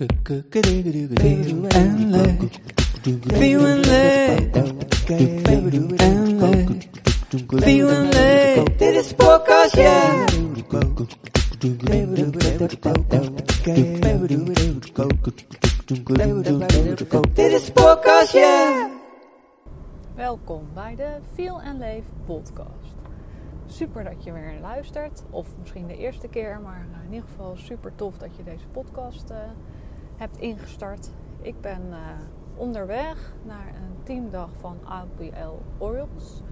En leuk. Feeling leuk. En leuk. Feeling leuk. Dit is podcast, ja. Dit is podcast, ja. Welkom bij de Feel and Leef podcast. Super dat je weer luistert, of misschien de eerste keer, maar in ieder geval super tof dat je deze podcast uh, hebt ingestart. Ik ben uh, onderweg naar een teamdag van APL Oils.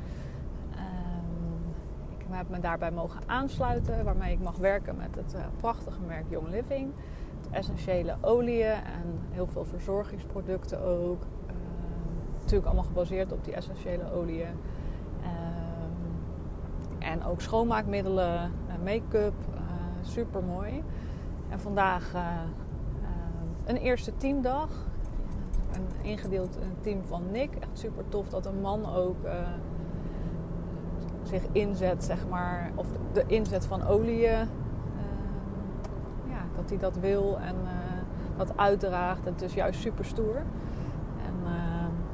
Um, ik heb me daarbij mogen aansluiten, waarmee ik mag werken met het uh, prachtige merk Young Living. Essentiële oliën en heel veel verzorgingsproducten ook natuurlijk allemaal gebaseerd op die essentiële oliën. Um, en ook schoonmaakmiddelen, make-up, uh, super mooi. En vandaag uh, uh, een eerste teamdag. En ingedeeld in een team van Nick. Echt super tof dat een man ook zich inzet, zeg maar. Of de inzet van oliën. ja, dat hij dat wil en dat uitdraagt. Het is juist super stoer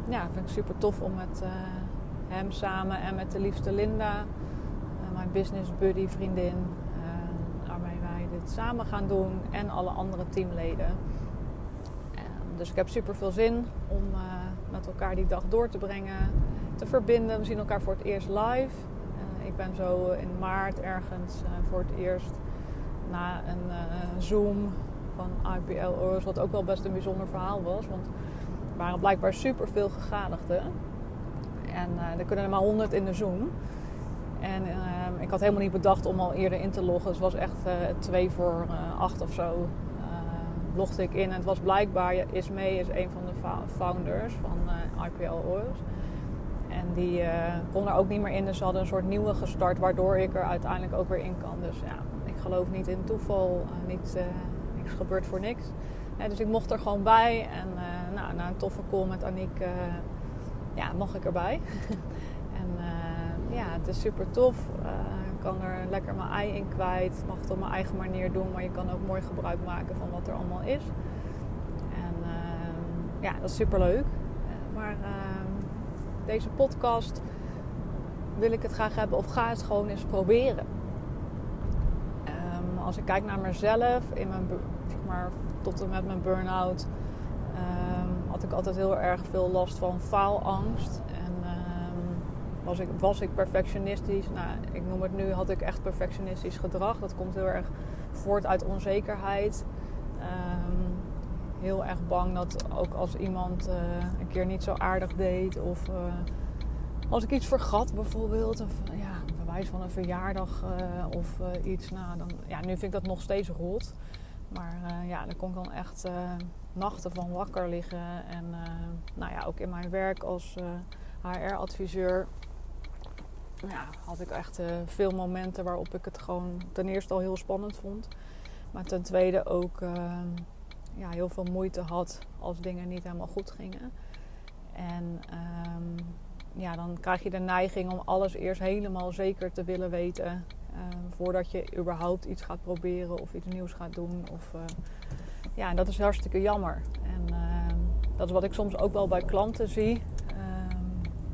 ja, vind ik super tof om met hem samen en met de liefste Linda, mijn business buddy, vriendin, waarmee wij dit samen gaan doen en alle andere teamleden. Dus ik heb super veel zin om met elkaar die dag door te brengen, te verbinden. We zien elkaar voor het eerst live. ik ben zo in maart ergens voor het eerst na een Zoom van IPL Oros, wat ook wel best een bijzonder verhaal was. Want er waren blijkbaar superveel gegadigden. En er kunnen er maar 100 in de Zoom. En uh, ik had helemaal niet bedacht om al eerder in te loggen. Het was echt twee voor acht of zo. Logde ik in. En het was blijkbaar, Ismee is een van de founders van IPL Oils. En die kon er ook niet meer in. Dus ze hadden een soort nieuwe gestart. Waardoor ik er uiteindelijk ook weer in kan. Dus ja, ik geloof niet in toeval. niet, niks gebeurt voor niks dus ik mocht er gewoon bij. En nou, na een toffe call met Aniek ja, mocht ik erbij. ja, het is super tof. ik kan er lekker mijn ei in kwijt. Mag het op mijn eigen manier doen. Maar je kan ook mooi gebruik maken van wat er allemaal is. En ja, dat is super leuk. maar deze podcast wil ik het graag hebben. Of ga het gewoon eens proberen. Um, als ik kijk naar mezelf in mijn zeg maar, tot en met mijn burn-out had ik altijd heel erg veel last van faalangst. Was, ik, was ik perfectionistisch? Nou, ik noem het nu, had ik echt perfectionistisch gedrag. Dat komt heel erg voort uit onzekerheid. Um, heel erg bang dat ook als iemand uh, een keer niet zo aardig deed of uh, als ik iets vergat bijvoorbeeld, of, ja, bewijs van een verjaardag uh, of iets, nou, dan, ja, nu vind ik dat nog steeds rot. Maar ja, daar kon ik dan echt nachten van wakker liggen. En nou ja, ook in mijn werk als HR-adviseur ja, had ik echt veel momenten waarop ik het gewoon ten eerste al heel spannend vond. Maar ten tweede ook ja, heel veel moeite had als dingen niet helemaal goed gingen. En um, ja, dan krijg je de neiging om alles eerst helemaal zeker te willen weten. Ehm, voordat je überhaupt iets gaat proberen of iets nieuws gaat doen. Of, uh, ja, dat is hartstikke jammer. En ehm, dat is wat ik soms ook wel bij klanten zie.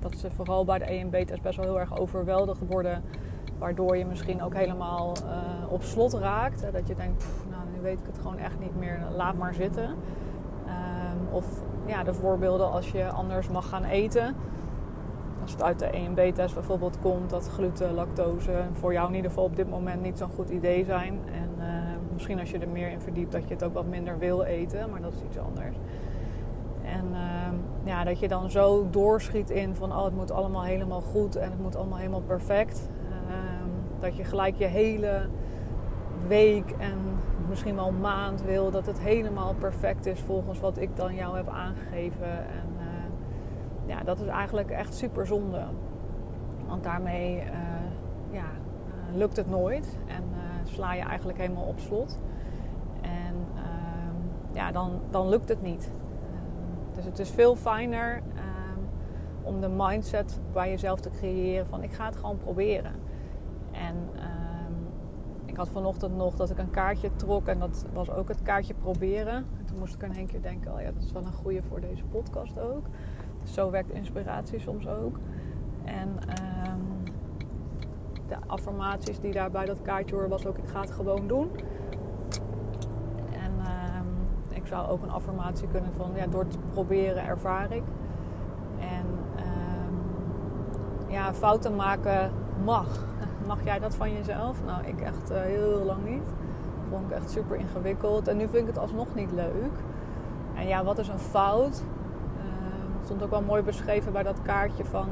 Ehm, dat ze vooral bij de EMB-test best wel heel erg overweldigd worden. Waardoor je misschien ook helemaal uh, op slot raakt. Dat je denkt, nou nu weet ik het gewoon echt niet meer, laat maar zitten. of ja, de voorbeelden als je anders mag gaan eten als het uit de EMB-test bijvoorbeeld komt dat gluten, lactose voor jou in ieder geval op dit moment niet zo'n goed idee zijn. En uh, misschien als je er meer in verdiept dat je het ook wat minder wil eten, maar dat is iets anders. En uh, ja, dat je dan zo doorschiet in van oh, het moet allemaal helemaal goed en het moet allemaal helemaal perfect. Uh, dat je gelijk je hele week en misschien wel maand wil dat het helemaal perfect is volgens wat ik dan jou heb aangegeven. En ja, dat is eigenlijk echt super zonde. Want daarmee uh, ja, uh, lukt het nooit en sla je eigenlijk helemaal op slot. En ehm, ja, dan, dan lukt het niet. Ehm, dus het is veel fijner ehm, om de mindset bij jezelf te creëren van ik ga het gewoon proberen. En ik had vanochtend nog dat ik een kaartje trok en dat was ook het kaartje proberen. En toen moest ik één keer denken, oh ja, dat is wel een goede voor deze podcast ook. Dus zo werkt inspiratie soms ook. En ehm, de affirmaties die daar bij dat kaartje horen was ook, ik ga het gewoon doen. Zou ook een affirmatie kunnen van, ja, door te proberen ervaar ik. En ehm, ja, fouten maken mag mag jij dat van jezelf? Nou, ik echt uh, heel lang niet. Vond ik echt super ingewikkeld. En nu vind ik het alsnog niet leuk. En ja, wat is een fout? Uh, stond ook wel mooi beschreven bij dat kaartje van...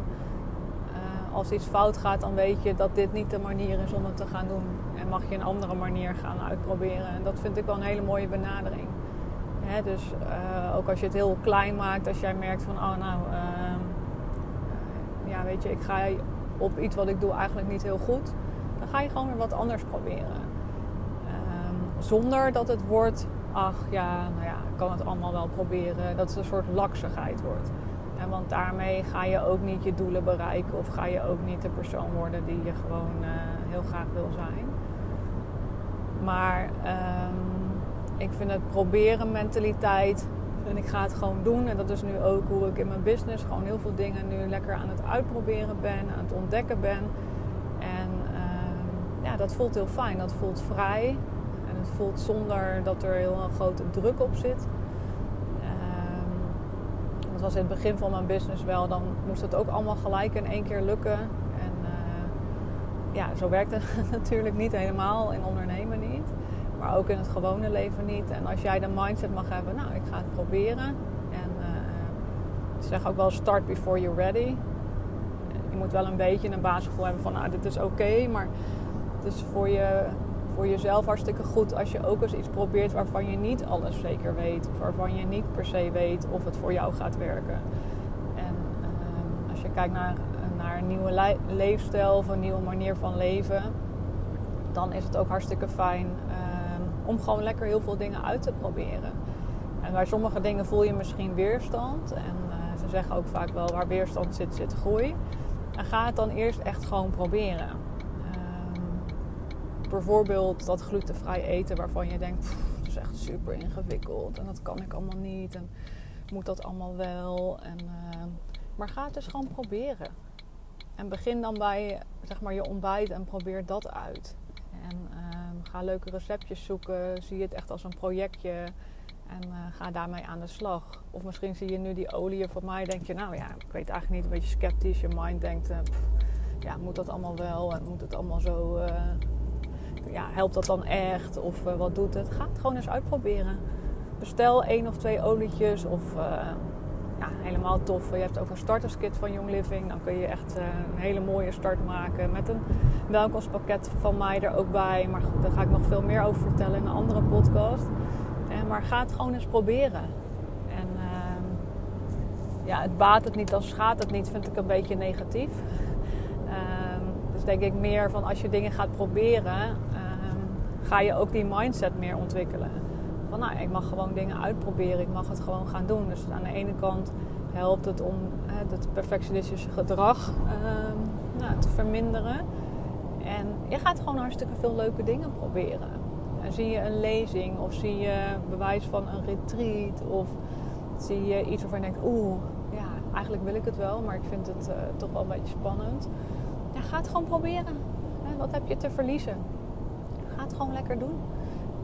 Uh, als iets fout gaat, dan weet je dat dit niet de manier is om het te gaan doen. En mag je een andere manier gaan uitproberen. En dat vind ik wel een hele mooie benadering. Dus ook als je het heel klein maakt, als jij merkt van... Oh, nou, ehm, ja, weet je, ik ga op iets wat ik doe eigenlijk niet heel goed, dan ga je gewoon weer wat anders proberen. Um, zonder dat het wordt, ach ja, nou ja, ik kan het allemaal wel proberen. Dat het een soort laksigheid wordt. En want daarmee ga je ook niet je doelen bereiken of ga je ook niet de persoon worden die je gewoon uh, heel graag wil zijn. Maar um, ik vind het proberen mentaliteit en ik ga het gewoon doen. En dat is nu ook hoe ik in mijn business gewoon heel veel dingen nu lekker aan het uitproberen ben, aan het ontdekken ben. En uh, ja, dat voelt heel fijn. Dat voelt vrij. En het voelt zonder dat er heel een grote druk op zit. Dat was in het begin van mijn business wel. Dan moest het ook allemaal gelijk in één keer lukken. En uh, ja, zo werkt het natuurlijk niet helemaal in ondernemen. Ook in het gewone leven niet. En als jij de mindset mag hebben, nou, ik ga het proberen. En uh, ze zeggen ook wel start before you're ready. Je moet wel een beetje een basisgevoel hebben van, nou, dit is oké. maar het is voor, je, voor jezelf hartstikke goed als je ook eens iets probeert waarvan je niet alles zeker weet. Of waarvan je niet per se weet of het voor jou gaat werken. En uh, als je kijkt naar, naar een nieuwe leefstijl of een nieuwe manier van leven, dan is het ook hartstikke fijn om gewoon lekker heel veel dingen uit te proberen. En bij sommige dingen voel je misschien weerstand. En uh, ze zeggen ook vaak wel waar weerstand zit, zit groei. En ga het dan eerst echt gewoon proberen. Uh, bijvoorbeeld dat glutenvrij eten waarvan je denkt, dat is echt super ingewikkeld en dat kan ik allemaal niet en moet dat allemaal wel. En, uh, maar ga het dus gewoon proberen. En begin dan bij zeg maar, je ontbijt en probeer dat uit. En ehm, ga leuke receptjes zoeken. Zie het echt als een projectje. En uh, ga daarmee aan de slag. Of misschien zie je nu die olie voor mij. Denk je, nou ja, ik weet eigenlijk niet. Een beetje sceptisch. Je mind denkt, uh, ja, moet dat allemaal wel? En moet het allemaal zo... Uh, ja, helpt dat dan echt? Of wat doet het? Ga het gewoon eens uitproberen. Bestel één of twee olietjes. Of ja, helemaal tof. Je hebt ook een starterskit van Young Living. Dan kun je echt eh, een hele mooie start maken. Met een welkomstpakket van mij er ook bij. Maar goed, daar ga ik nog veel meer over vertellen in een andere podcast. Eh, maar ga het gewoon eens proberen. En ehm, ja, het baat het niet, dan schaadt het niet, vind ik een beetje negatief. Ehm, dus denk ik meer van als je dingen gaat proberen, ehm, ga je ook die mindset meer ontwikkelen van nou, ik mag gewoon dingen uitproberen, ik mag het gewoon gaan doen. Dus aan de ene kant helpt het om het perfectionistische gedrag ehm, nou, te verminderen. En je gaat gewoon hartstikke veel leuke dingen proberen. En zie je een lezing of zie je bewijs van een retreat of zie je iets waarvan je denkt, oeh, ja, eigenlijk wil ik het wel, maar ik vind het uh, toch wel een beetje spannend. Ja, ga het gewoon proberen. Wat heb je te verliezen? Ga het gewoon lekker doen.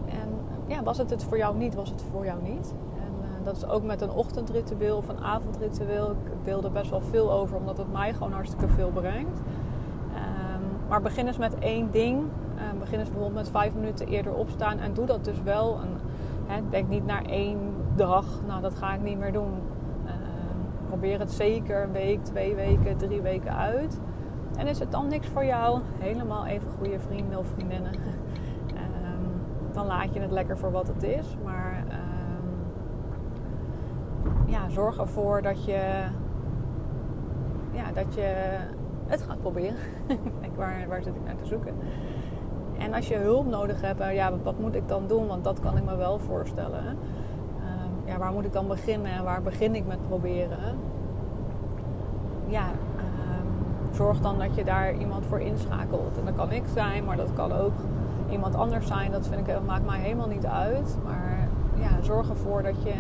En ja, was het het voor jou niet, was het voor jou niet. En uh, dat is ook met een ochtendritueel of een avondritueel. Ik deel er best wel veel over, omdat het mij gewoon hartstikke veel brengt. Um, maar begin eens met één ding. Uh, begin eens bijvoorbeeld met vijf minuten eerder opstaan. En doe dat dus wel. Denk niet naar één dag, nou dat ga ik niet meer doen. Uh, probeer het zeker een week, twee weken, drie weken uit. En is het dan niks voor jou? Helemaal even goede vrienden of vriendinnen dan laat je het lekker voor wat het is. Maar ehm, ja, zorg ervoor dat je, ja, dat je het gaat proberen. waar, waar zit ik naar te zoeken? En als je hulp nodig hebt, eh, ja, wat moet ik dan doen? Want dat kan ik me wel voorstellen. Um, ja, waar moet ik dan beginnen en waar begin ik met proberen? Ja, um, zorg dan dat je daar iemand voor inschakelt. En dat kan ik zijn, maar dat kan ook iemand anders zijn, dat vind ik, maakt mij helemaal niet uit. Maar ja, zorg ervoor dat je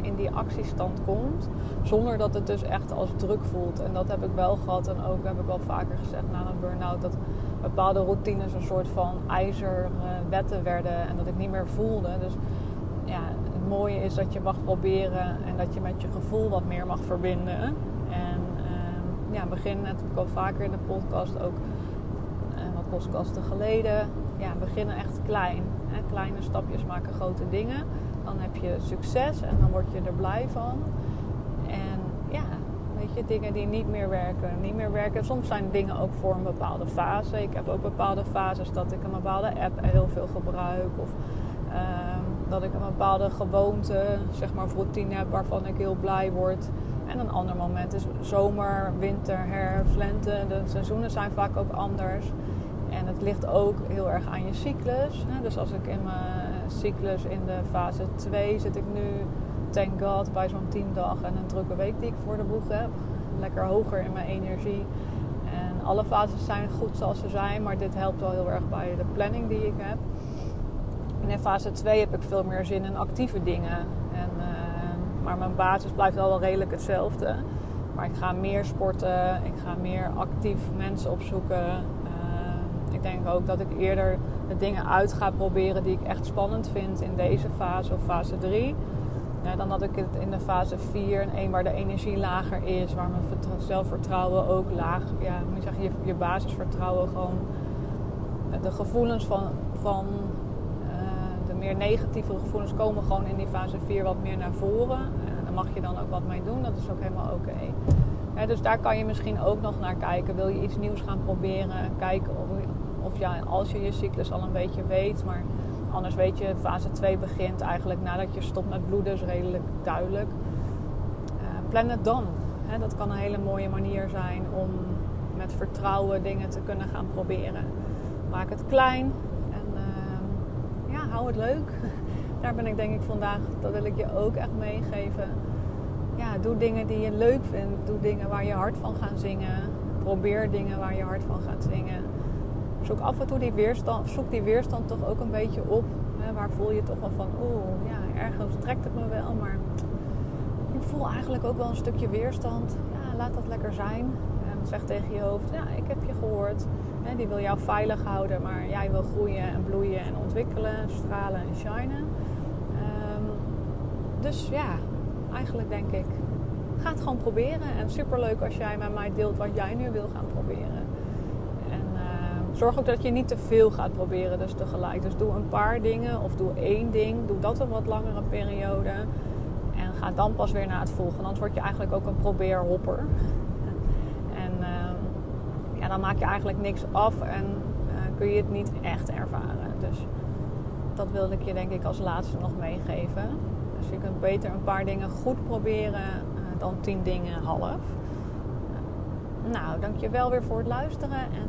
in die actiestand komt. Zonder dat het dus echt als druk voelt. En dat heb ik wel gehad. En ook heb ik wel vaker gezegd na een burn-out. Dat bepaalde routines een soort van ijzerwetten werden. En dat ik niet meer voelde. Dus ja, het mooie is dat je mag proberen. En dat je met je gevoel wat meer mag verbinden. En uh, ja, begin, net heb ik al vaker in de podcast ook. Uh, wat podcasten geleden. Ja, beginnen echt klein. Hè? Kleine stapjes maken grote dingen dan heb je succes en dan word je er blij van. En ja, weet je, dingen die niet meer werken, niet meer werken. Soms zijn dingen ook voor een bepaalde fase. Ik heb ook bepaalde fases dat ik een bepaalde app heel veel gebruik. Of uh, dat ik een bepaalde gewoonte, zeg maar, routine heb waarvan ik heel blij word. En een ander moment is zomer, winter, herfst, lente. De seizoenen zijn vaak ook anders. Het ligt ook heel erg aan je cyclus. Dus als ik in mijn cyclus in de fase 2 zit ik nu, thank god, bij zo'n 10 dagen en een drukke week die ik voor de boeg heb. Lekker hoger in mijn energie. En alle fases zijn goed zoals ze zijn, maar dit helpt wel heel erg bij de planning die ik heb. En in fase 2 heb ik veel meer zin in actieve dingen. En, uh, maar mijn basis blijft wel, wel redelijk hetzelfde. Maar ik ga meer sporten, ik ga meer actief mensen opzoeken. Denk ook dat ik eerder de dingen uit ga proberen die ik echt spannend vind in deze fase of fase 3. Ja, dan dat ik het in de fase 4 en 1 waar de energie lager is, waar mijn zelfvertrouwen ook laag, ja, moet je zeggen, je, je basisvertrouwen gewoon, de gevoelens van, van uh, de meer negatieve gevoelens komen gewoon in die fase 4 wat meer naar voren. En daar mag je dan ook wat mee doen, dat is ook helemaal oké. Dus daar kan je misschien ook nog naar kijken. Wil je iets nieuws gaan proberen? Kijken of, ja, als je je cyclus al een beetje weet. Maar anders weet je, fase 2 begint eigenlijk nadat je stopt met bloeden, is redelijk duidelijk. Uh, plan het dan. Dat kan een hele mooie manier zijn om met vertrouwen dingen te kunnen gaan proberen. Maak het klein en uh, ja, hou het leuk. Daar ben ik denk ik vandaag, dat wil ik je ook echt meegeven. Ja, doe dingen die je leuk vindt. Doe dingen waar je hart van gaat zingen. Probeer dingen waar je hart van gaat zingen zoek af en toe die weerstand, zoek die weerstand toch ook een beetje op. Hè, waar voel je toch wel van, oeh, ja, ergens trekt het me wel, maar ik voel eigenlijk ook wel een stukje weerstand. Ja, laat dat lekker zijn. En zeg tegen je hoofd, ja, ik heb je gehoord. Hè, die wil jou veilig houden, maar jij wil groeien en bloeien en ontwikkelen, stralen en shinen. Um, dus ja, eigenlijk denk ik, ga het gewoon proberen. En superleuk als jij met mij deelt wat jij nu wil gaan proberen. Zorg ook dat je niet te veel gaat proberen dus tegelijk. Dus doe een paar dingen of doe één ding. Doe dat een wat langere periode. En ga dan pas weer naar het volgende. Anders word je eigenlijk ook een probeerhopper. En uh, ja, dan maak je eigenlijk niks af en uh, kun je het niet echt ervaren. Dus dat wilde ik je denk ik als laatste nog meegeven. Dus je kunt beter een paar dingen goed proberen uh, dan tien dingen half. Nou, dankjewel weer voor het luisteren en